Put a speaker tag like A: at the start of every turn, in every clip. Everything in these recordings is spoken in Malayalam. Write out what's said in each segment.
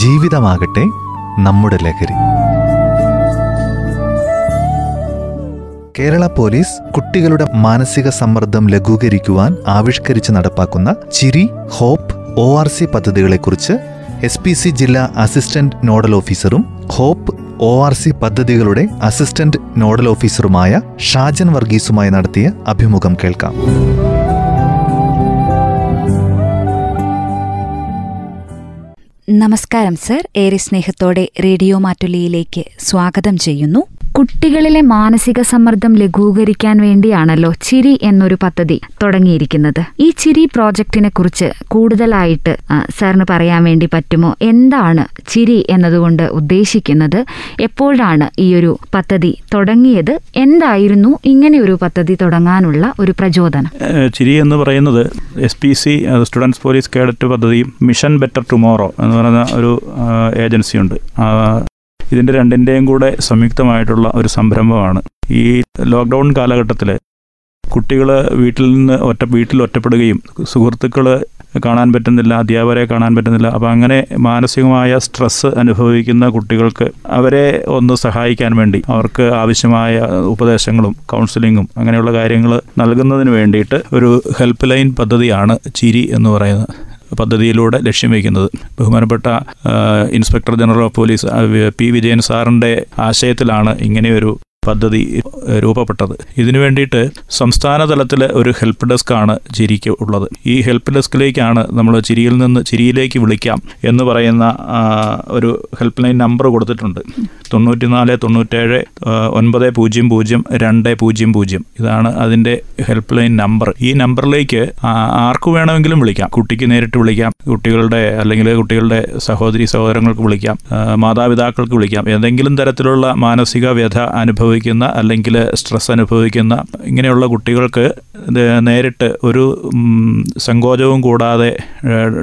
A: ജീവിതമാകട്ടെ നമ്മുടെ ലഹരി. കേരള പോലീസ് കുട്ടികളുടെ മാനസിക സമ്മർദ്ദം ലഘൂകരിക്കുവാൻ ആവിഷ്കരിച്ച് നടപ്പാക്കുന്ന Chiri hope O R C പദ്ധതികളെക്കുറിച്ച് എസ് പി സി ജില്ലാ അസിസ്റ്റന്റ് നോഡൽ ഓഫീസറും ഹോപ്പ് ഒ ആർ സി പദ്ധതികളുടെ അസിസ്റ്റന്റ് നോഡൽ ഓഫീസറുമായ ഷാജൻ വർഗീസുമായി നടത്തിയ അഭിമുഖം കേൾക്കാം.
B: നമസ്കാരം സർ. ഏറെ സ്നേഹത്തോടെ റേഡിയോ മാറ്റുലിയിലേക്ക് സ്വാഗതം ചെയ്യുന്നു. കുട്ടികളിലെ മാനസിക സമ്മർദ്ദം ലഘൂകരിക്കാൻ വേണ്ടിയാണല്ലോ ചിരി എന്നൊരു പദ്ധതി തുടങ്ങിയിരിക്കുന്നത്. ഈ ചിരി പ്രോജക്റ്റിനെ കുറിച്ച് കൂടുതലായിട്ട് സാറിന് പറയാൻ വേണ്ടി പറ്റുമോ? എന്താണ് ചിരി എന്നതുകൊണ്ട് ഉദ്ദേശിക്കുന്നത്? എപ്പോഴാണ് ഈ ഒരു പദ്ധതി തുടങ്ങിയത്? എന്തായിരുന്നു ഇങ്ങനെ ഒരു പദ്ധതി തുടങ്ങാനുള്ള ഒരു പ്രചോദനം?
C: ചിരി എന്ന് പറയുന്നത് S P C students police cadet പദ്ധതി മിഷൻ ബെറ്റർ ടുമോറോ എന്ന് പറയുന്ന ഒരു ഏജൻസിയുണ്ട്. ഇതിന്റെ രണ്ടിന്റെയും കൂടെ സംയുക്തമായിട്ടുള്ള ഒരു സംരംഭമാണ്. ഈ ലോക്ക്ഡൗൺ കാലഘട്ടത്തിൽ കുട്ടികൾ വീട്ടിൽ നിന്ന് ഒറ്റ വീട്ടിൽ ഒറ്റപ്പെടുകയും സുഹൃത്തുക്കൾ കാണാൻ പറ്റുന്നില്ല അധ്യാപകരെ കാണാൻ പറ്റുന്നില്ല അപ്പോൾ അങ്ങനെ മാനസികമായ സ്ട്രെസ്സ് അനുഭവിക്കുന്ന കുട്ടികൾക്ക് അവരെ ഒന്ന് സഹായിക്കാൻ വേണ്ടി അവർക്ക് ആവശ്യമായ ഉപദേശങ്ങളും കൗൺസിലിങ്ങും അങ്ങനെയുള്ള കാര്യങ്ങൾ നൽകുന്നതിന് വേണ്ടിയിട്ട് ഒരു ഹെൽപ്പ് ലൈൻ പദ്ധതിയാണ് ചിരി എന്ന് പറയുന്നത്. പദ്ധതിയിലൂടെ ലക്ഷ്യം വയ്ക്കുന്നത്. ബഹുമാനപ്പെട്ട inspector general of police P. Vijayan സാറിന്റെ ആശയത്തിലാണ് ഇങ്ങനെയൊരു പദ്ധതി രൂപപ്പെട്ടത്. ഇതിനു വേണ്ടിയിട്ട് സംസ്ഥാന തലത്തിൽ ഒരു ഹെൽപ്പ് ഡെസ്ക് ആണ് ചിരിക്ക് ഉള്ളത്. ഈ ഹെൽപ്പ് ഡെസ്കിലേക്കാണ് നമ്മൾ ചിരിയിൽ നിന്ന് ചിരിയിലേക്ക് വിളിക്കാം എന്ന് പറയുന്ന ഒരു ഹെൽപ്പ് ലൈൻ നമ്പർ കൊടുത്തിട്ടുണ്ട്. തൊണ്ണൂറ്റിനാല് തൊണ്ണൂറ്റേഴ് ഒൻപത് പൂജ്യം പൂജ്യം രണ്ട് പൂജ്യം പൂജ്യം. ഇതാണ് അതിന്റെ ഹെൽപ്പ് ലൈൻ നമ്പർ. ഈ നമ്പറിലേക്ക് ആർക്ക് വേണമെങ്കിലും വിളിക്കാം. കുട്ടിക്ക് നേരിട്ട് വിളിക്കാം. കുട്ടികളുടെ അല്ലെങ്കിൽ കുട്ടികളുടെ സഹോദരി സഹോദരങ്ങൾക്ക് വിളിക്കാം. മാതാപിതാക്കൾക്ക് വിളിക്കാം. ഏതെങ്കിലും തരത്തിലുള്ള മാനസിക വ്യഥ അനുഭവിക്കുന്ന അല്ലെങ്കിൽ സ്ട്രെസ് അനുഭവിക്കുന്ന ഇങ്ങനെയുള്ള കുട്ടികൾക്ക് നേരിട്ട് ഒരു സങ്കോചവും കൂടാതെ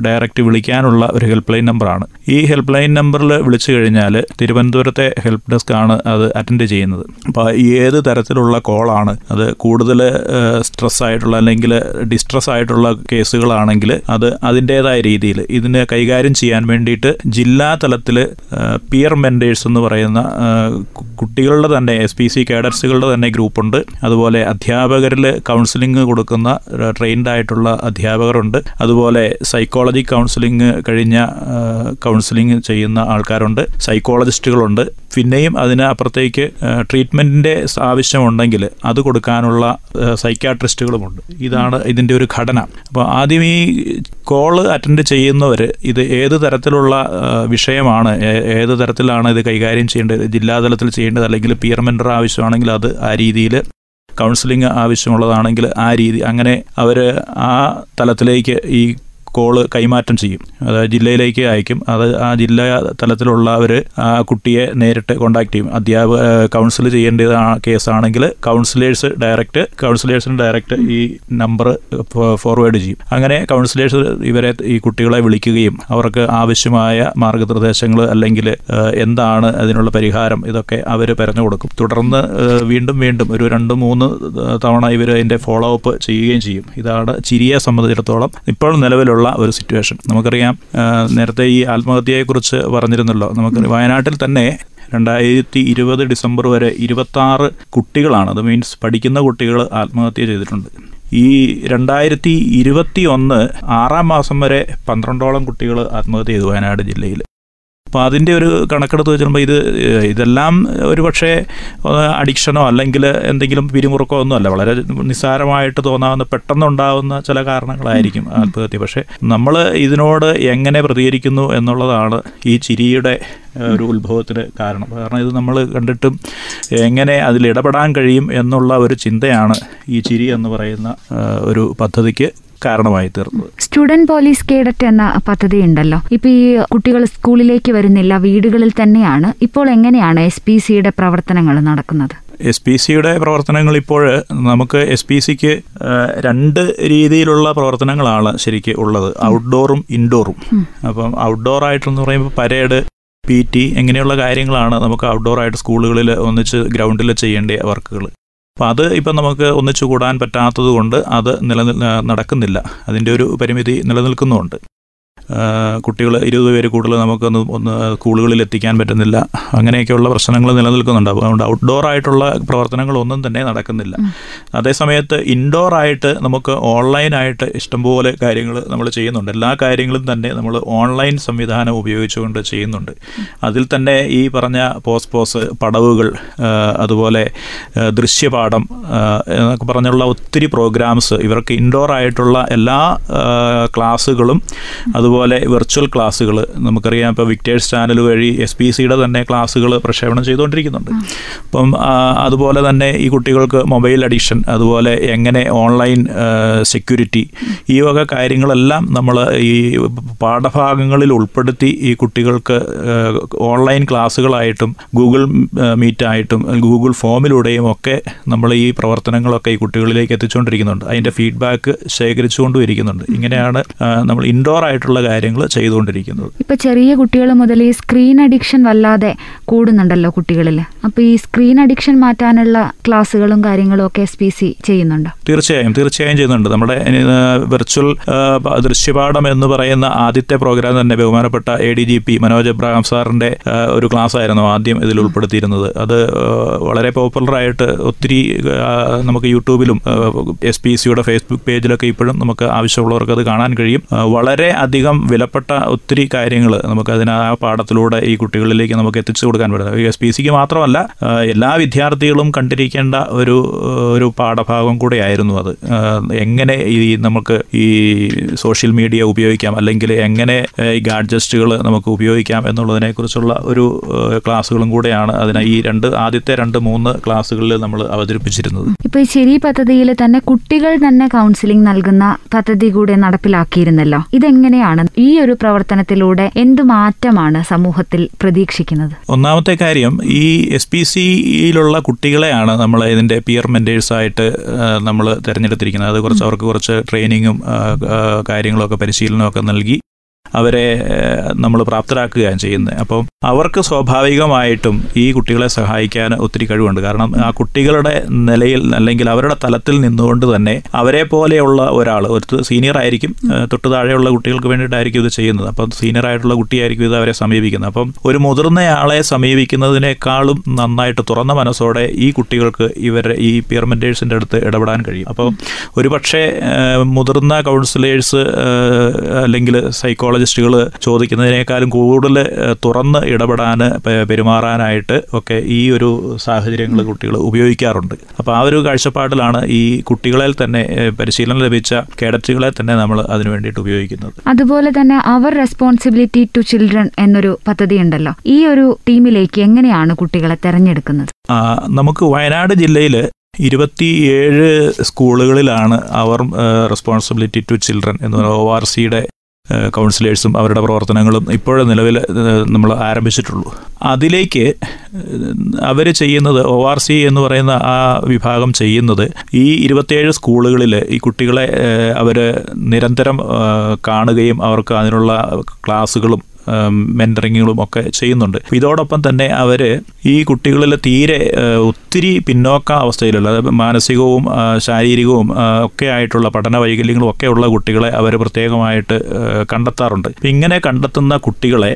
C: ഡയറക്റ്റ് വിളിക്കാനുള്ള ഒരു ഹെൽപ്പ് ലൈൻ നമ്പറാണ് ഈ ഹെൽപ്പ് ലൈൻ നമ്പറിൽ വിളിച്ചു കഴിഞ്ഞാൽ തിരുവനന്തപുരത്തെ ഹെൽപ്പ് ഡെസ്ക് ആണ് അത് അറ്റൻഡ് ചെയ്യുന്നത്. അപ്പോൾ ഏത് തരത്തിലുള്ള കോളാണ് അത് കൂടുതൽ സ്ട്രെസ് ആയിട്ടുള്ള അല്ലെങ്കിൽ ഡിസ്ട്രെസ് ആയിട്ടുള്ള കേസുകളാണെങ്കിൽ അത് അതിന്റേതായ രീതിയിൽ ഇതിനെ കൈകാര്യം ചെയ്യാൻ വേണ്ടിയിട്ട് ജില്ലാ തലത്തിൽ പിയർ മെന്റേഴ്സ് എന്ന് പറയുന്ന കുട്ടികളുടെ തന്നെ പി സി കേഡറ്റ്സുകളുടെ തന്നെ ഗ്രൂപ്പുണ്ട്. അതുപോലെ അധ്യാപകരിൽ കൗൺസിലിംഗ് കൊടുക്കുന്ന ട്രെയിൻഡ് ആയിട്ടുള്ള അധ്യാപകരുണ്ട്. അതുപോലെ സൈക്കോളജി കൗൺസിലിംഗ് കഴിഞ്ഞ കൗൺസിലിംഗ് ചെയ്യുന്ന ആൾക്കാരുണ്ട്. സൈക്കോളജിസ്റ്റുകളുണ്ട് പിന്നെയും അതിന് അപ്പുറത്തേക്ക് ട്രീറ്റ്മെന്റിന്റെ ആവശ്യമുണ്ടെങ്കിൽ അത് കൊടുക്കാനുള്ള സൈക്കാട്രിസ്റ്റുകളുമുണ്ട് ഇതാണ് ഇതിന്റെ ഒരു ഘടന. അപ്പോൾ ആദ്യം ഈ കോൾ അറ്റൻഡ് ചെയ്യുന്നവർ ഇത് ഏത് തരത്തിലുള്ള വിഷയമാണ് ഏത് തരത്തിലാണ് ഇത് കൈകാര്യം ചെയ്യേണ്ടത്? ജില്ലാതലത്തിൽ ചെയ്യേണ്ടത് അല്ലെങ്കിൽ പിയർ മെന്റർ ആവശ്യമാണെങ്കിൽ അത് ആ രീതിയിൽ കൗൺസിലിംഗ് ആവശ്യമുള്ളതാണെങ്കിൽ ആ രീതി അങ്ങനെ അവർ ആ തലത്തിലേക്ക് ഈ കോൾ കൈമാറ്റം ചെയ്യും. അതായത് ജില്ലയിലേക്ക് അയക്കും. അത് ആ ജില്ലാ തലത്തിലുള്ളവർ ആ കുട്ടിയെ നേരിട്ട് കോണ്ടാക്ട് ചെയ്യും. അധ്യാപക കൗൺസിൽ ചെയ്യേണ്ടത് ആ കേസാണെങ്കിൽ കൗൺസിലേഴ്സ് ഡയറക്റ്റ് കൗൺസിലേഴ്സിന് ഡയറക്റ്റ് ഈ നമ്പർ ഫോർവേഡ് ചെയ്യും. അങ്ങനെ കൗൺസിലേഴ്സ് ഇവരെ ഈ കുട്ടികളെ വിളിക്കുകയും അവർക്ക് ആവശ്യമായ മാർഗനിർദ്ദേശങ്ങൾ അല്ലെങ്കിൽ എന്താണ് അതിനുള്ള പരിഹാരം ഇതൊക്കെ അവർ പറഞ്ഞു കൊടുക്കും. തുടർന്ന് വീണ്ടും വീണ്ടും ഒരു രണ്ട് മൂന്ന് തവണ ഇവർ അതിന്റെ ഫോളോ അപ്പ് ചെയ്യുകയും ചെയ്യും. ഇതാണ് ചിരിയെ സംബന്ധിച്ചിടത്തോളം ഇപ്പോൾ നിലവിലുള്ള ഒരു സിറ്റുവേഷൻ നമുക്കറിയാം നേരത്തെ ഈ ആത്മഹത്യയെക്കുറിച്ച് പറഞ്ഞിരുന്നല്ലോ. നമുക്ക് വയനാട്ടിൽ തന്നെ രണ്ടായിരത്തി ഇരുപത് ഡിസംബർ വരെ ഇരുപത്താറ് കുട്ടികളാണ് അത് മീൻസ് പഠിക്കുന്ന കുട്ടികൾ ആത്മഹത്യ ചെയ്തിട്ടുണ്ട്. ഈ രണ്ടായിരത്തി ഇരുപത്തി ഒന്ന് ആറാം മാസം വരെ പന്ത്രണ്ടോളം കുട്ടികൾ ആത്മഹത്യ ചെയ്തു വയനാട് ജില്ലയിൽ. അപ്പോൾ അതിന്റെ ഒരു കണക്കെടുത്ത് വെച്ചിട്ടുമ്പോൾ ഇത് ഇതെല്ലാം ഒരു പക്ഷേ അഡിക്ഷനോ അല്ലെങ്കിൽ എന്തെങ്കിലും പിരിമുറുക്കോ ഒന്നുമല്ല വളരെ നിസ്സാരമായിട്ട് തോന്നാവുന്ന പെട്ടെന്നുണ്ടാവുന്ന ചില കാരണങ്ങളായിരിക്കും ആത്മഹത്യ. പക്ഷേ നമ്മൾ ഇതിനോട് എങ്ങനെ പ്രതികരിക്കുന്നു എന്നുള്ളതാണ് ഈ ചിരിയുടെ ഒരു ഉത്ഭവത്തിന് കാരണം. കാരണം ഇത് നമ്മൾ കണ്ടിട്ടും എങ്ങനെ അതിൽ ഇടപെടാൻ കഴിയും എന്നുള്ള ഒരു ചിന്തയാണ് ഈ ചിരി എന്ന് പറയുന്ന ഒരു പദ്ധതിക്ക് കാരണമായി തീർന്നത്
B: സ്റ്റുഡന്റ് പോലീസ് കേഡറ്റ് എന്ന പദ്ധതി ഉണ്ടല്ലോ ഇപ്പൊ ഈ കുട്ടികൾ സ്കൂളിലേക്ക് വരുന്നില്ല വീടുകളിൽ തന്നെയാണ്. ഇപ്പോൾ എങ്ങനെയാണ് എസ് പി സിയുടെ പ്രവർത്തനങ്ങൾ നടക്കുന്നത്?
C: എസ് പി സിയുടെ പ്രവർത്തനങ്ങൾ ഇപ്പോൾ നമുക്ക് എസ് പി സിക്ക് രണ്ട് രീതിയിലുള്ള പ്രവർത്തനങ്ങളാണ് ശരിക്ക് ഉള്ളത്. ഔട്ട്ഡോറും ഇൻഡോറും. അപ്പം ഔട്ട്ഡോർ ആയിട്ടെന്ന് പറയുമ്പോൾ പരേഡ് പി ടി ഇങ്ങനെയുള്ള കാര്യങ്ങളാണ് നമുക്ക് ഔട്ട്ഡോർ ആയിട്ട് സ്കൂളുകളിൽ ഒന്നിച്ച് ഗ്രൗണ്ടിൽ ചെയ്യേണ്ട വർക്കുകൾ. അപ്പോൾ അത് ഇപ്പം നമുക്ക് ഒന്നിച്ചു കൂടാൻ പറ്റാത്തത് കൊണ്ട് അത് നിലനിൽ നടക്കുന്നില്ല. അതിന്റെ ഒരു പരിമിതി നിലനിൽക്കുന്നുമുണ്ട് കുട്ടികൾ ഇരുപത് പേര് കൂടുതൽ നമുക്കൊന്ന് ഒന്ന് സ്കൂളുകളിൽ എത്തിക്കാൻ പറ്റുന്നില്ല. അങ്ങനെയൊക്കെയുള്ള പ്രശ്നങ്ങൾ നിലനിൽക്കുന്നുണ്ട്. അതുകൊണ്ട് ഔട്ട്ഡോർ ആയിട്ടുള്ള പ്രവർത്തനങ്ങളൊന്നും തന്നെ നടക്കുന്നില്ല. അതേസമയത്ത് ഇൻഡോർ ആയിട്ട് നമുക്ക് ഓൺലൈനായിട്ട് ഇഷ്ടംപോലെ കാര്യങ്ങൾ നമ്മൾ ചെയ്യുന്നുണ്ട്. എല്ലാ കാര്യങ്ങളും തന്നെ നമ്മൾ ഓൺലൈൻ സംവിധാനം ഉപയോഗിച്ചുകൊണ്ട് ചെയ്യുന്നുണ്ട്. അതിൽ തന്നെ ഈ പറഞ്ഞ പോസ് പോസ് പടവുകൾ അതുപോലെ ദൃശ്യപാഠം എന്നൊക്കെ പറഞ്ഞുള്ള ഒത്തിരി പ്രോഗ്രാംസ് ഇവർക്ക് ഇൻഡോർ ആയിട്ടുള്ള എല്ലാ ക്ലാസ്സുകളും അതുപോലെ വെർച്വൽ ക്ലാസ്സുകൾ നമുക്കറിയാം. ഇപ്പോൾ വിക്ടേഴ്സ് ചാനൽ വഴി എസ് പി സിയുടെ തന്നെ ക്ലാസ്സുകൾ പ്രക്ഷേപണം ചെയ്തുകൊണ്ടിരിക്കുന്നുണ്ട്. അപ്പം അതുപോലെ തന്നെ ഈ കുട്ടികൾക്ക് മൊബൈൽ അഡിക്ഷൻ അതുപോലെ എങ്ങനെ ഓൺലൈൻ സെക്യൂരിറ്റി ഈ വക കാര്യങ്ങളെല്ലാം നമ്മൾ ഈ പാഠഭാഗങ്ങളിൽ ഉൾപ്പെടുത്തി ഈ കുട്ടികൾക്ക് ഓൺലൈൻ ക്ലാസ്സുകളായിട്ടും ഗൂഗിൾ മീറ്റായിട്ടും ഗൂഗിൾ ഫോമിലൂടെയും ഒക്കെ നമ്മൾ ഈ പ്രവർത്തനങ്ങളൊക്കെ ഈ കുട്ടികളിലേക്ക് എത്തിച്ചുകൊണ്ടിരിക്കുന്നുണ്ട്. അതിന്റെ ഫീഡ്ബാക്ക് ശേഖരിച്ചുകൊണ്ടും ഇരിക്കുന്നുണ്ട്. ഇങ്ങനെയാണ് നമ്മൾ ഇൻഡോർ ആയിട്ടുള്ള കാര്യങ്ങൾ ചെയ്തുകൊണ്ടിരിക്കുന്നത്.
B: ഇപ്പൊ ചെറിയ കുട്ടികൾ മുതൽ ഈ സ്ക്രീൻ അഡിക്ഷൻ വല്ലാതെ കൂടുന്നുണ്ടല്ലോ കുട്ടികളിൽ അപ്പൊ ഈ സ്ക്രീൻ അഡിക്ഷൻ മാറ്റാനുള്ള ക്ലാസ്സുകളും കാര്യങ്ങളും ഒക്കെ എസ് പി സി ചെയ്യുന്നുണ്ടോ?
C: തീർച്ചയായും തീർച്ചയായും ചെയ്യുന്നുണ്ട്. നമ്മുടെ വെർച്വൽ ദൃശ്യപാഠം എന്ന് പറയുന്ന ആദ്യത്തെ പ്രോഗ്രാം തന്നെ ബഹുമാനപ്പെട്ട A D G P Manoj Abraham സാറിന്റെ ഒരു ക്ലാസ് ആയിരുന്നു ആദ്യം ഇതിൽ ഉൾപ്പെടുത്തിയിരുന്നത്. അത് വളരെ പോപ്പുലറായിട്ട് ഒത്തിരി നമുക്ക് യൂട്യൂബിലും എസ് പി സിയുടെ ഫേസ്ബുക്ക് പേജിലൊക്കെ ഇപ്പോഴും നമുക്ക് ആവശ്യമുള്ളവർക്ക് അത് കാണാൻ കഴിയും. വളരെ അധികം വിലപ്പെട്ട ഒത്തിരി കാര്യങ്ങൾ നമുക്ക് അതിന് ആ പാഠത്തിലൂടെ ഈ കുട്ടികളിലേക്ക് നമുക്ക് എത്തിച്ചു കൊടുക്കാൻ പറ്റും എസ് പി സിക്ക് മാത്രമല്ല എല്ലാ വിദ്യാർത്ഥികളും കണ്ടിരിക്കേണ്ട ഒരു ഒരു പാഠഭാഗം കൂടെയായിരുന്നു അത്. എങ്ങനെ ഈ നമുക്ക് ഈ സോഷ്യൽ മീഡിയ ഉപയോഗിക്കാം അല്ലെങ്കിൽ എങ്ങനെ ഈ ഗാഡ്ജസ്റ്റുകൾ നമുക്ക് ഉപയോഗിക്കാം എന്നുള്ളതിനെക്കുറിച്ചുള്ള ഒരു ക്ലാസ്സുകളും കൂടെയാണ് അതിന് ഈ രണ്ട് ആദ്യത്തെ രണ്ട് മൂന്ന് ക്ലാസ്സുകളിൽ നമ്മൾ അവതരിപ്പിച്ചിരുന്നത്.
B: ഇപ്പൊ ഈ ശരി പദ്ധതിയിൽ തന്നെ കുട്ടികൾ തന്നെ കൗൺസിലിംഗ് നൽകുന്ന പദ്ധതി കൂടെ നടപ്പിലാക്കിയിരുന്നല്ലോ. ഇതെങ്ങനെയാണ് ഈ ഒരു പ്രവർത്തനത്തിലൂടെ എന്ത് മാറ്റമാണ് സമൂഹത്തിൽ പ്രതീക്ഷിക്കുന്നത്?
C: ഒന്നാമത്തെ കാര്യം ഈ എസ് പി സിയിലുള്ള കുട്ടികളെയാണ് നമ്മൾ ഇതിന്റെ പിയർ മെന്റേഴ്സായിട്ട് നമ്മൾ തിരഞ്ഞെടുത്തിരിക്കുന്നത്. അത് കുറച്ച് അവർക്ക് കുറച്ച് ട്രെയിനിങ്ങും കാര്യങ്ങളൊക്കെ പരിശീലനമൊക്കെ നൽകി അവരെ നമ്മൾ പ്രാപ്തരാക്കുകയാണ് ചെയ്യുന്നത്. അപ്പം അവർക്ക് സ്വാഭാവികമായിട്ടും ഈ കുട്ടികളെ സഹായിക്കാൻ ഒത്തിരി കഴിവുണ്ട്. കാരണം ആ കുട്ടികളുടെ നിലയിൽ അല്ലെങ്കിൽ അവരുടെ തലത്തിൽ നിന്നുകൊണ്ട് തന്നെ അവരെ പോലെയുള്ള ഒരാൾ ഒരു സീനിയർ ആയിരിക്കും തൊട്ട് താഴെയുള്ള കുട്ടികൾക്ക് വേണ്ടിയിട്ടായിരിക്കും ഇത് ചെയ്യുന്നത്. അപ്പം സീനിയർ ആയിട്ടുള്ള കുട്ടിയായിരിക്കും ഇത് അവരെ സമീപിക്കുന്നത്. അപ്പം ഒരു മുതിർന്നയാളെ സമീപിക്കുന്നതിനേക്കാളും നന്നായിട്ട് തുറന്ന മനസ്സോടെ ഈ കുട്ടികൾക്ക് ഇവരെ ഈ പിയർ മെന്റേഴ്സിന്റെ അടുത്ത് ഇടപെടാൻ കഴിയും. അപ്പം ഒരു പക്ഷേ മുതിർന്ന കൗൺസിലേഴ്സ് അല്ലെങ്കിൽ സൈക്കോളജിസ്റ്റുകൾ ചോദിക്കുന്നതിനേക്കാളും കൂടുതൽ തുറന്ന് ഇടപെടാൻ പെരുമാറാനായിട്ട് ഒക്കെ ഈ ഒരു സാഹചര്യങ്ങൾ കുട്ടികൾ ഉപയോഗിക്കാറുണ്ട്. അപ്പോൾ ആ ഒരു കാഴ്ചപ്പാടിലാണ് ഈ കുട്ടികളെ തന്നെ പരിശീലനം ലഭിച്ച കേഡറ്റുകളെ തന്നെ നമ്മൾ അതിനു വേണ്ടിയിട്ട് ഉപയോഗിക്കുന്നത്.
B: അതുപോലെ തന്നെ അവർ റെസ്പോൺസിബിലിറ്റി ടു ചിൽഡ്രൻ എന്നൊരു പദ്ധതി ഉണ്ടല്ലോ. ഈ ഒരു ടീമിലേക്ക് എങ്ങനെയാണ് കുട്ടികളെ തെരഞ്ഞെടുക്കുന്നത്?
C: നമുക്ക് വയനാട് ജില്ലയിൽ ഇരുപത്തിയേഴ് സ്കൂളുകളിലാണ് അവർ റെസ്പോൺസിബിലിറ്റി ടു ചിൽഡ്രൻ എന്ന് പറയുന്ന ഒ ആർ സിയുടെ കൗൺസിലേഴ്സും അവരുടെ പ്രവർത്തനങ്ങളും ഇപ്പോഴും നിലവിൽ നമ്മൾ ആരംഭിച്ചിട്ടുള്ളൂ. അതിലേക്ക് അവർ ചെയ്യുന്നത് ഒ ആർ സി എന്ന് പറയുന്ന ആ വിഭാഗം ചെയ്യുന്നത് ഈ ഇരുപത്തിയേഴ് സ്കൂളുകളിൽ ഈ കുട്ടികളെ അവർ നിരന്തരം കാണുകയും അവർക്ക് അതിനുള്ള ക്ലാസ്സുകളും മെന്ററിങ്ങുകളും ഒക്കെ ചെയ്യുന്നുണ്ട്. ഇതോടൊപ്പം തന്നെ അവർ ഈ കുട്ടികളിൽ തീരെ ഒത്തിരി പിന്നോക്ക അവസ്ഥയിലുള്ള മാനസികവും ശാരീരികവും ഒക്കെ ആയിട്ടുള്ള പഠന വൈകല്യങ്ങളും ഒക്കെ ഉള്ള കുട്ടികളെ അവർ പ്രത്യേകമായിട്ട് കണ്ടെത്താറുണ്ട്. ഇങ്ങനെ കണ്ടെത്തുന്ന കുട്ടികളെ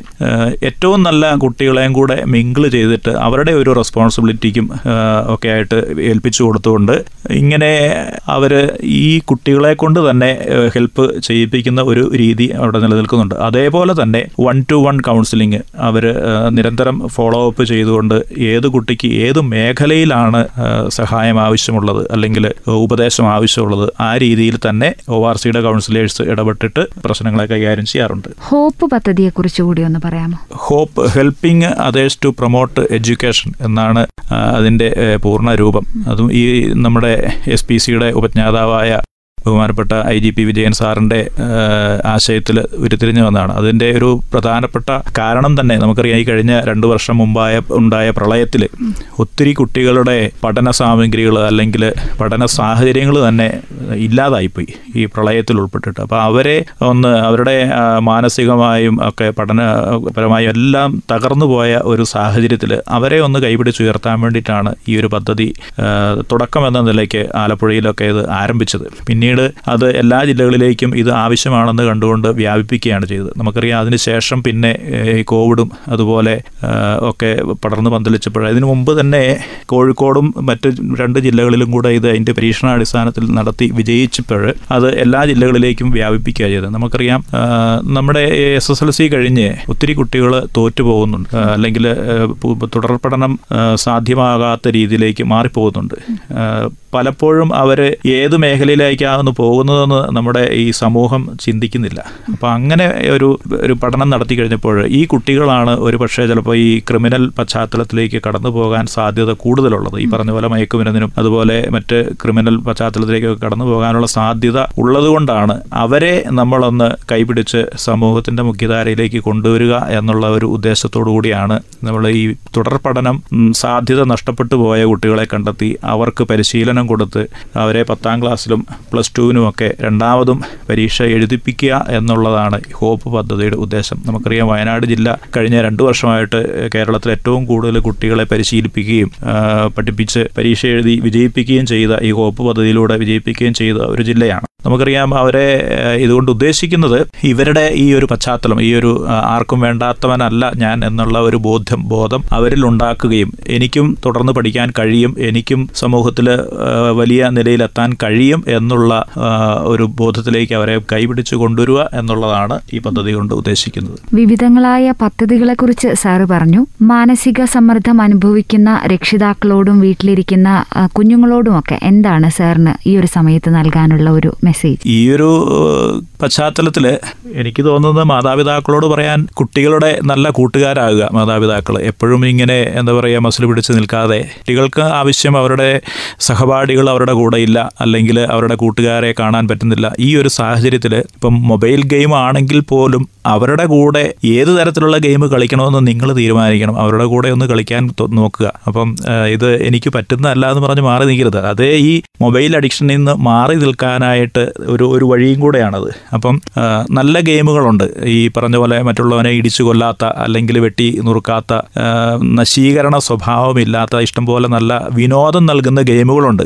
C: ഏറ്റവും നല്ല കുട്ടികളെയും കൂടെ മിങ്കിൾ ചെയ്തിട്ട് അവരുടെ ഒരു റെസ്പോൺസിബിലിറ്റിക്കും ഒക്കെ ആയിട്ട് ഏൽപ്പിച്ചു കൊടുത്തുകൊണ്ട് ഇങ്ങനെ അവർ ഈ കുട്ടികളെ കൊണ്ട് തന്നെ ഹെൽപ്പ് ചെയ്യിപ്പിക്കുന്ന ഒരു രീതി അവിടെ നിലനിൽക്കുന്നുണ്ട്. അതേപോലെ തന്നെ വൺ ടു വൺ കൗൺസിലിംഗ് അവർ നിരന്തരം ഫോളോ അപ്പ് ചെയ്തുകൊണ്ട് ഏത് കുട്ടിക്ക് ഏത് മേഖലയിലാണ് സഹായം ആവശ്യമുള്ളത് അല്ലെങ്കിൽ ഉപദേശം ആവശ്യമുള്ളത് ആ രീതിയിൽ തന്നെ ഒ ആർ സിയുടെ കൗൺസിലേഴ്സ് ഇടപെട്ടിട്ട് പ്രശ്നങ്ങളെ കൈകാര്യം ചെയ്യാറുണ്ട്.
B: ഹോപ്പ് പദ്ധതിയെ കുറിച്ച് കൂടി ഒന്ന് പറയാമോ?
C: Hope helping others to promote education എന്നാണ് അതിന്റെ അതിന്റെ പൂർണ രൂപം. അതും ഈ നമ്മുടെ എസ് പി സിയുടെ ഉപജ്ഞാതാവായ ബഹുമാനപ്പെട്ട ഐ ജി പി വിജയൻ സാറിന്റെ ആശയത്തിൽ ഉരുത്തിരിഞ്ഞു വന്നതാണ്. അതിന്റെ ഒരു പ്രധാനപ്പെട്ട കാരണം തന്നെ നമുക്കറിയാം ഈ കഴിഞ്ഞ രണ്ട് വർഷം മുമ്പായ ഉണ്ടായ പ്രളയത്തിൽ ഒത്തിരി കുട്ടികളുടെ പഠന സാമഗ്രികൾ അല്ലെങ്കിൽ പഠന സാഹചര്യങ്ങൾ തന്നെ ഇല്ലാതായിപ്പോയി ഈ പ്രളയത്തിൽ ഉൾപ്പെട്ടിട്ട്. അപ്പോൾ അവരെ ഒന്ന് അവരുടെ മാനസികമായും ഒക്കെ പഠനപരമായും എല്ലാം തകർന്നു പോയ ഒരു സാഹചര്യത്തിൽ അവരെ ഒന്ന് കൈപിടിച്ചുയർത്താൻ വേണ്ടിയിട്ടാണ് ഈ ഒരു പദ്ധതി തുടക്കം എന്ന നിലയ്ക്ക് ആലപ്പുഴയിലൊക്കെ ഇത് ആരംഭിച്ചത്. പിന്നീട് പിന്നീട് അത് എല്ലാ ജില്ലകളിലേക്കും ഇത് ആവശ്യമാണെന്ന് കണ്ടുകൊണ്ട് വ്യാപിപ്പിക്കുകയാണ് ചെയ്തത്. നമുക്കറിയാം അതിനുശേഷം പിന്നെ ഈ കോവിഡും അതുപോലെ ഒക്കെ പടർന്ന് പന്തലിച്ചപ്പോൾ അതിനു മുമ്പ് തന്നെ കോഴിക്കോടും മറ്റ് രണ്ട് ജില്ലകളിലും കൂടെ ഇത് അതിന്റെ പരീക്ഷണാടിസ്ഥാനത്തിൽ നടത്തി വിജയിച്ചപ്പോൾ അത് എല്ലാ ജില്ലകളിലേക്കും വ്യാപിപ്പിക്കുക ചെയ്തത്. നമുക്കറിയാം നമ്മുടെ എസ് എസ് എൽ സി കഴിഞ്ഞ് ഒത്തിരി കുട്ടികൾ തോറ്റു പോകുന്നുണ്ട് അല്ലെങ്കിൽ തുടർ പഠനം സാധ്യമാകാത്ത രീതിയിലേക്ക് മാറിപ്പോകുന്നുണ്ട്. പലപ്പോഴും അവർ ഏത് മേഖലയിലേക്കാണ് പോകുന്നതെന്ന് നമ്മുടെ ഈ സമൂഹം ചിന്തിക്കുന്നില്ല. അപ്പോൾ അങ്ങനെ ഒരു ഒരു പഠനം നടത്തി കഴിഞ്ഞപ്പോൾ ഈ കുട്ടികളാണ് ഒരു പക്ഷേ ചിലപ്പോൾ ഈ ക്രിമിനൽ പശ്ചാത്തലത്തിലേക്ക് കടന്നു പോകാൻ സാധ്യത കൂടുതലുള്ളത്. ഈ പറഞ്ഞ പോലെ മയക്കുമരുന്നിനും അതുപോലെ മറ്റ് ക്രിമിനൽ പശ്ചാത്തലത്തിലേക്ക് കടന്നു പോകാനുള്ള സാധ്യത ഉള്ളതുകൊണ്ടാണ് അവരെ നമ്മളൊന്ന് കൈപിടിച്ച് സമൂഹത്തിന്റെ മുഖ്യധാരയിലേക്ക് കൊണ്ടുവരിക എന്നുള്ള ഒരു ഉദ്ദേശത്തോടു കൂടിയാണ് നമ്മൾ ഈ തുടർ പഠനം സാധ്യത നഷ്ടപ്പെട്ടു പോയ കുട്ടികളെ കണ്ടെത്തി അവർക്ക് പരിശീലനം കൊടുത്ത് അവരെ പത്താം ക്ലാസ്സിലും പ്ലസ് ടുവിനും ഒക്കെ രണ്ടാമതും പരീക്ഷ എഴുതിപ്പിക്കുക എന്നുള്ളതാണ് ഹോപ്പ് പദ്ധതിയുടെ ഉദ്ദേശം. നമുക്കറിയാം വയനാട് ജില്ല കഴിഞ്ഞ രണ്ടു വർഷമായിട്ട് കേരളത്തിൽ ഏറ്റവും കൂടുതൽ കുട്ടികളെ പരിശീലിപ്പിക്കുകയും പഠിപ്പിച്ച് പരീക്ഷ എഴുതി വിജയിപ്പിക്കുകയും ചെയ്ത ഈ ഹോപ്പ് പദ്ധതിയിലൂടെ വിജയിപ്പിക്കുകയും ചെയ്ത ഒരു ജില്ലയാണ്. നമുക്കറിയാം അവരെ ഇതുകൊണ്ട് ഉദ്ദേശിക്കുന്നത് ഇവരുടെ ഈ ഒരു പശ്ചാത്തലം ഈ ഒരു ആർക്കും വേണ്ടാത്തവനല്ല ഞാൻ എന്നുള്ള ഒരു ബോധ്യം ബോധം അവരിൽ ഉണ്ടാക്കുകയും എനിക്കും തുടർന്ന് പഠിക്കാൻ കഴിയും എനിക്കും സമൂഹത്തിൽ വലിയ നിലയിലെത്താൻ കഴിയും എന്നുള്ള ഒരു ബോധത്തിലേക്ക് അവരെ കൈപിടിച്ച് കൊണ്ടുവരിക എന്നുള്ളതാണ് ഈ പദ്ധതി കൊണ്ട് ഉദ്ദേശിക്കുന്നത്.
B: വിവിധങ്ങളായ പദ്ധതികളെക്കുറിച്ച് സാറ് പറഞ്ഞു. മാനസിക സമ്മർദ്ദം അനുഭവിക്കുന്ന രക്ഷിതാക്കളോടും വീട്ടിലിരിക്കുന്ന കുഞ്ഞുങ്ങളോടും ഒക്കെ എന്താണ് സാറിന് ഈ ഒരു സമയത്ത് നൽകാനുള്ള ഒരു മെസ്സേജ്?
C: ഈ ഒരു പശ്ചാത്തലത്തിൽ എനിക്ക് തോന്നുന്നത് മാതാപിതാക്കളോട് പറയാൻ കുട്ടികളുടെ നല്ല കൂട്ടുകാരാകുക മാതാപിതാക്കൾ എപ്പോഴും ഇങ്ങനെ എന്താ പറയുക മസിൽ പിടിച്ച് നിൽക്കാതെ കുട്ടികൾക്ക് ആവശ്യം അവരുടെ സഹപാഠികൾ അവരുടെ കൂടെ ഇല്ല അല്ലെങ്കിൽ അവരുടെ കൂട്ടുകാരെ കാണാൻ പറ്റുന്നില്ല. ഈ ഒരു സാഹചര്യത്തിൽ ഇപ്പം മൊബൈൽ ഗെയിം ആണെങ്കിൽ പോലും അവരുടെ കൂടെ ഏത് തരത്തിലുള്ള ഗെയിം കളിക്കണമെന്ന് നിങ്ങൾ തീരുമാനിക്കണം. അവരുടെ കൂടെ ഒന്ന് കളിക്കാൻ നോക്കുക. അപ്പം ഇത് എനിക്ക് പറ്റുന്നതല്ല എന്ന് പറഞ്ഞ് മാറി നിൽക്കരുത്. അതേ ഈ മൊബൈൽ അഡിക്ഷനിൽ നിന്ന് മാറി നിൽക്കാനായിട്ട് ഒരു ഒരു വഴിയും കൂടെയാണത്. അപ്പം നല്ല ഗെയിമുകളുണ്ട്. ഈ പറഞ്ഞ പോലെ മറ്റുള്ളവനെ ഇടിച്ചു കൊല്ലാത്ത അല്ലെങ്കിൽ വെട്ടി നുറുക്കാത്ത നശീകരണ സ്വഭാവമില്ലാത്ത ഇഷ്ടംപോലെ നല്ല വിനോദം നൽകുന്ന ഗെയിമുകളുണ്ട്.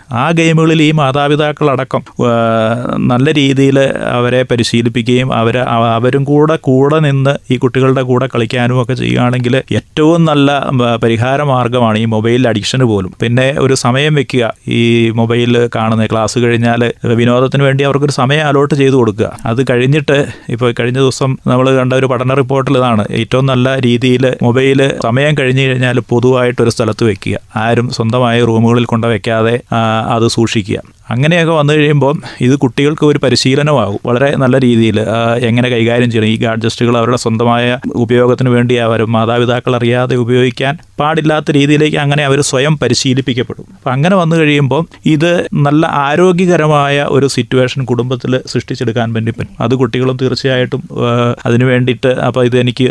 C: ആ ഗെയിമുകളിൽ ഈ മാതാപിതാക്കളടക്കം നല്ല രീതിയിൽ അവരെ പരിശീലിപ്പിക്കുകയും അവർ അവരും കൂടെ കൂടെ നിന്ന് ഈ കുട്ടികളുടെ കൂടെ കളിക്കാനും ഒക്കെ ചെയ്യുകയാണെങ്കിൽ ഏറ്റവും നല്ല പരിഹാര മാർഗമാണ് ഈ മൊബൈൽ അഡിക്ഷൻ പോലും. പിന്നെ ഒരു സമയം വെക്കുക. ഈ മൊബൈൽ കാണുന്ന ക്ലാസ് കഴിഞ്ഞാൽ വിനോദത്തിന് വേണ്ടി അവർക്കൊരു സമയം അലോട്ട് ചെയ്തു കൊടുക്കുക. അത് കഴിഞ്ഞിട്ട് ഇപ്പോൾ കഴിഞ്ഞ ദിവസം നമ്മൾ കണ്ട ഒരു പഠന റിപ്പോർട്ടിൽ ഇതാണ്. ഏറ്റവും നല്ല രീതിയിൽ മൊബൈൽ സമയം കഴിഞ്ഞു കഴിഞ്ഞാൽ പൊതുവായിട്ടൊരു സ്ഥലത്ത് വെക്കുക. ആരും സ്വന്തമായ റൂമുകളിൽ കൊണ്ട് വെക്കാതെ അത് സൂക്ഷിക്കുക. അങ്ങനെയൊക്കെ വന്നു കഴിയുമ്പോൾ ഇത് കുട്ടികൾക്ക് ഒരു പരിശീലനമാകും. വളരെ നല്ല രീതിയിൽ എങ്ങനെ കൈകാര്യം ചെയ്യണം ഈ ഗാഡ്ജസ്റ്റുകൾ അവരുടെ സ്വന്തമായ ഉപയോഗത്തിന് വേണ്ടി അവർ മാതാപിതാക്കൾ അറിയാതെ ഉപയോഗിക്കാൻ പാടില്ലാത്ത രീതിയിലേക്ക് അങ്ങനെ അവർ സ്വയം പരിശീലിപ്പിക്കപ്പെടും. അപ്പം അങ്ങനെ വന്നു കഴിയുമ്പോൾ ഇത് നല്ല ആരോഗ്യകരമായ ഒരു സിറ്റുവേഷൻ കുടുംബത്തിൽ സൃഷ്ടിച്ചെടുക്കാൻ വേണ്ടി പറ്റും. അത് കുട്ടികളും തീർച്ചയായിട്ടും അതിനു വേണ്ടിയിട്ട് അപ്പോൾ ഇത് എനിക്ക്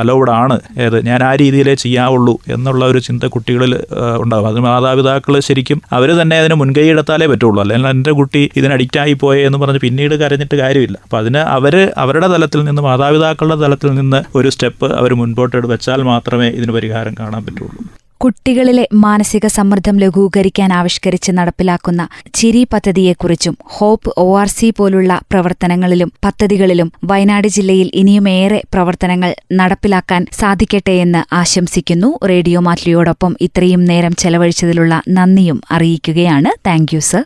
C: അലൗഡ് ആണ്. ഏത് ഞാൻ ആ രീതിയിലേ ചെയ്യാവുള്ളൂ എന്നുള്ള ഒരു ചിന്ത കുട്ടികളിൽ ഉണ്ടാകും അത് മാതാപിതാക്കൾ ശരിക്കും അവർ തന്നെ അതിന് മുൻകൈ എടുത്താലേ പറ്റുള്ളൂ അല്ലെങ്കിൽ എന്റെ കുട്ടി ഇതിന് അഡിക്റ്റ് ആയി പോയേ എന്ന് പറഞ്ഞ് പിന്നീട് കരഞ്ഞിട്ട് കാര്യമില്ല. അപ്പം അതിന് അവർ അവരുടെ തലത്തിൽ നിന്ന് മാതാപിതാക്കളുടെ തലത്തിൽ നിന്ന് ഒരു സ്റ്റെപ്പ് അവർ മുൻപോട്ട് വെച്ചാൽ മാത്രമേ ഇതിന് പരിഹാരം കാണാൻ പറ്റുള്ളൂ.
B: കുട്ടികളിലെ മാനസിക സമ്മർദ്ദം ലഘൂകരിക്കാൻ ആവിഷ്കരിച്ച് നടപ്പിലാക്കുന്ന ചിരി പദ്ധതിയെക്കുറിച്ചും ഹോപ്പ് ഒ ആർ സി പോലുള്ള പ്രവർത്തനങ്ങളിലും പദ്ധതികളിലും വയനാട് ജില്ലയിൽ ഇനിയുമേറെ പ്രവർത്തനങ്ങൾ നടപ്പിലാക്കാൻ സാധിക്കട്ടെയെന്ന് ആശംസിക്കുന്നു. റേഡിയോ മാറ്റിലിയോടൊപ്പം ഇത്രയും നേരം ചെലവഴിച്ചതിലുള്ള നന്ദിയും അറിയിക്കുകയാണ്. Thank you sir.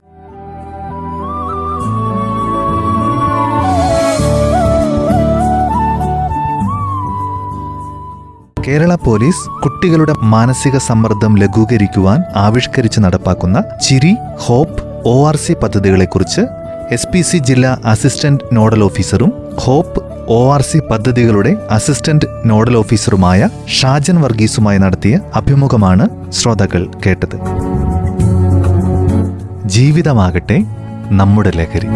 A: Kerala police കുട്ടികളുടെ മാനസിക സമ്മർദ്ദം ലഘൂകരിക്കുവാൻ ആവിഷ്കരിച്ച് നടപ്പാക്കുന്ന ചിരി ഹോപ്പ് ഒ ആർ സി പദ്ധതികളെക്കുറിച്ച് എസ് പി സി ജില്ലാ അസിസ്റ്റന്റ് നോഡൽ ഓഫീസറും ഹോപ്പ് ഒ ആർ സി പദ്ധതികളുടെ അസിസ്റ്റന്റ് നോഡൽ ഓഫീസറുമായ ഷാജൻ വർഗീസുമായി നടത്തിയ അഭിമുഖമാണ് ശ്രോതാക്കൾ കേട്ടത്. ജീവിതമാകട്ടെ നമ്മുടെ ലഹരി.